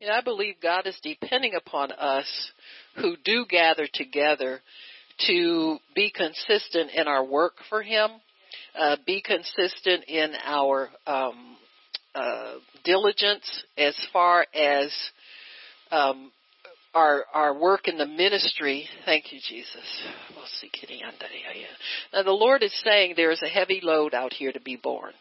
And I believe God is depending upon us who do gather together to be consistent in our work for Him, uh, be consistent in our um, uh, diligence as far as um, our our work in the ministry. Thank you, Jesus. Now the Lord is saying there is a heavy load out here to be borne.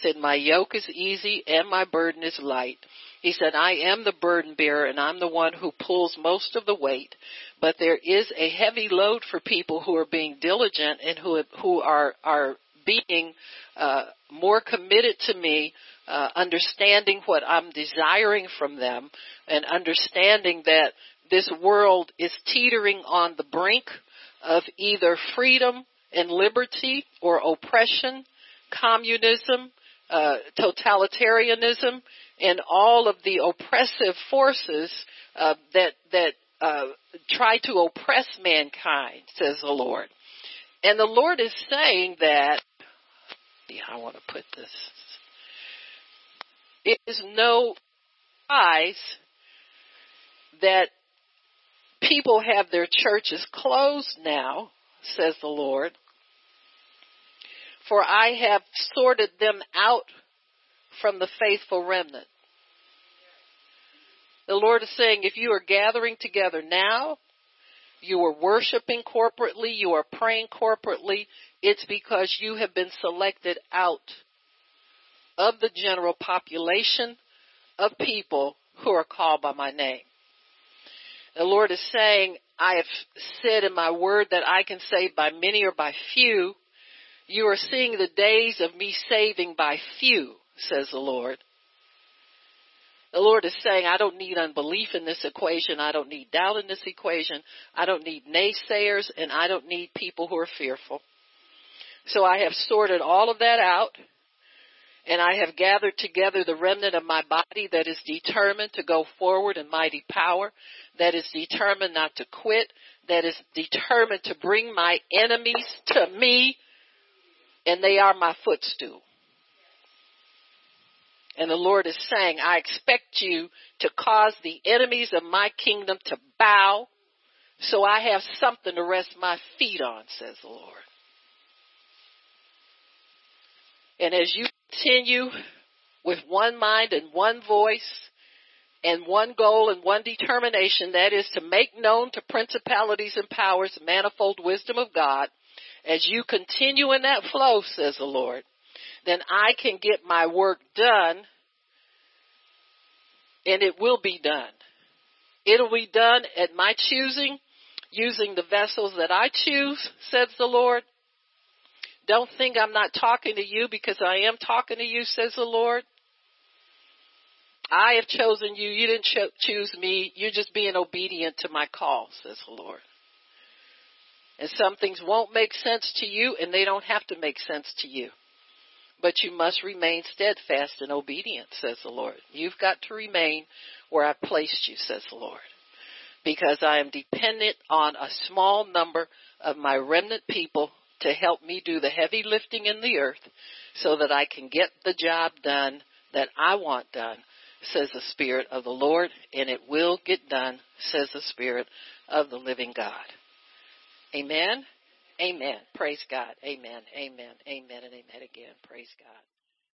He said, "My yoke is easy and my burden is light." He said, I am the burden bearer and I'm the one who pulls most of the weight, but there is a heavy load for people who are being diligent and who, who are, are being, uh, more committed to me, uh, understanding what I'm desiring from them and understanding that this world is teetering on the brink of either freedom and liberty or oppression, communism, uh, totalitarianism, and all of the oppressive forces uh, that that uh, try to oppress mankind, says the Lord. And the Lord is saying that. Yeah, I want to put this. It is no surprise that people have their churches closed now, says the Lord. For I have sorted them out from the faithful remnant. The Lord is saying if you are gathering together now, you are worshiping corporately, you are praying corporately, it's because you have been selected out of the general population of people who are called by my name. The Lord is saying, I have said in my word that I can save by many or by few. You are seeing the days of me saving by few says the Lord. The Lord is saying, I don't need unbelief in this equation. I don't need doubt in this equation. I don't need naysayers and I don't need people who are fearful. So I have sorted all of that out and I have gathered together the remnant of my body that is determined to go forward in mighty power, that is determined not to quit, that is determined to bring my enemies to me, and they are my footstool. And the Lord is saying, I expect you to cause the enemies of my kingdom to bow so I have something to rest my feet on, says the Lord. And as you continue with one mind and one voice and one goal and one determination, that is to make known to principalities and powers the manifold wisdom of God, as you continue in that flow, says the Lord, then I can get my work done and it will be done. It'll be done at my choosing, using the vessels that I choose, says the Lord. Don't think I'm not talking to you because I am talking to you, says the Lord. I have chosen you. You didn't cho- choose me. You're just being obedient to my call, says the Lord. And some things won't make sense to you and they don't have to make sense to you. But you must remain steadfast and obedient, says the Lord. You've got to remain where I've placed you, says the Lord. Because I am dependent on a small number of my remnant people to help me do the heavy lifting in the earth so that I can get the job done that I want done, says the Spirit of the Lord, and it will get done, says the Spirit of the living God. Amen. Amen. Praise God. Amen. Amen. Amen and amen again. Praise God.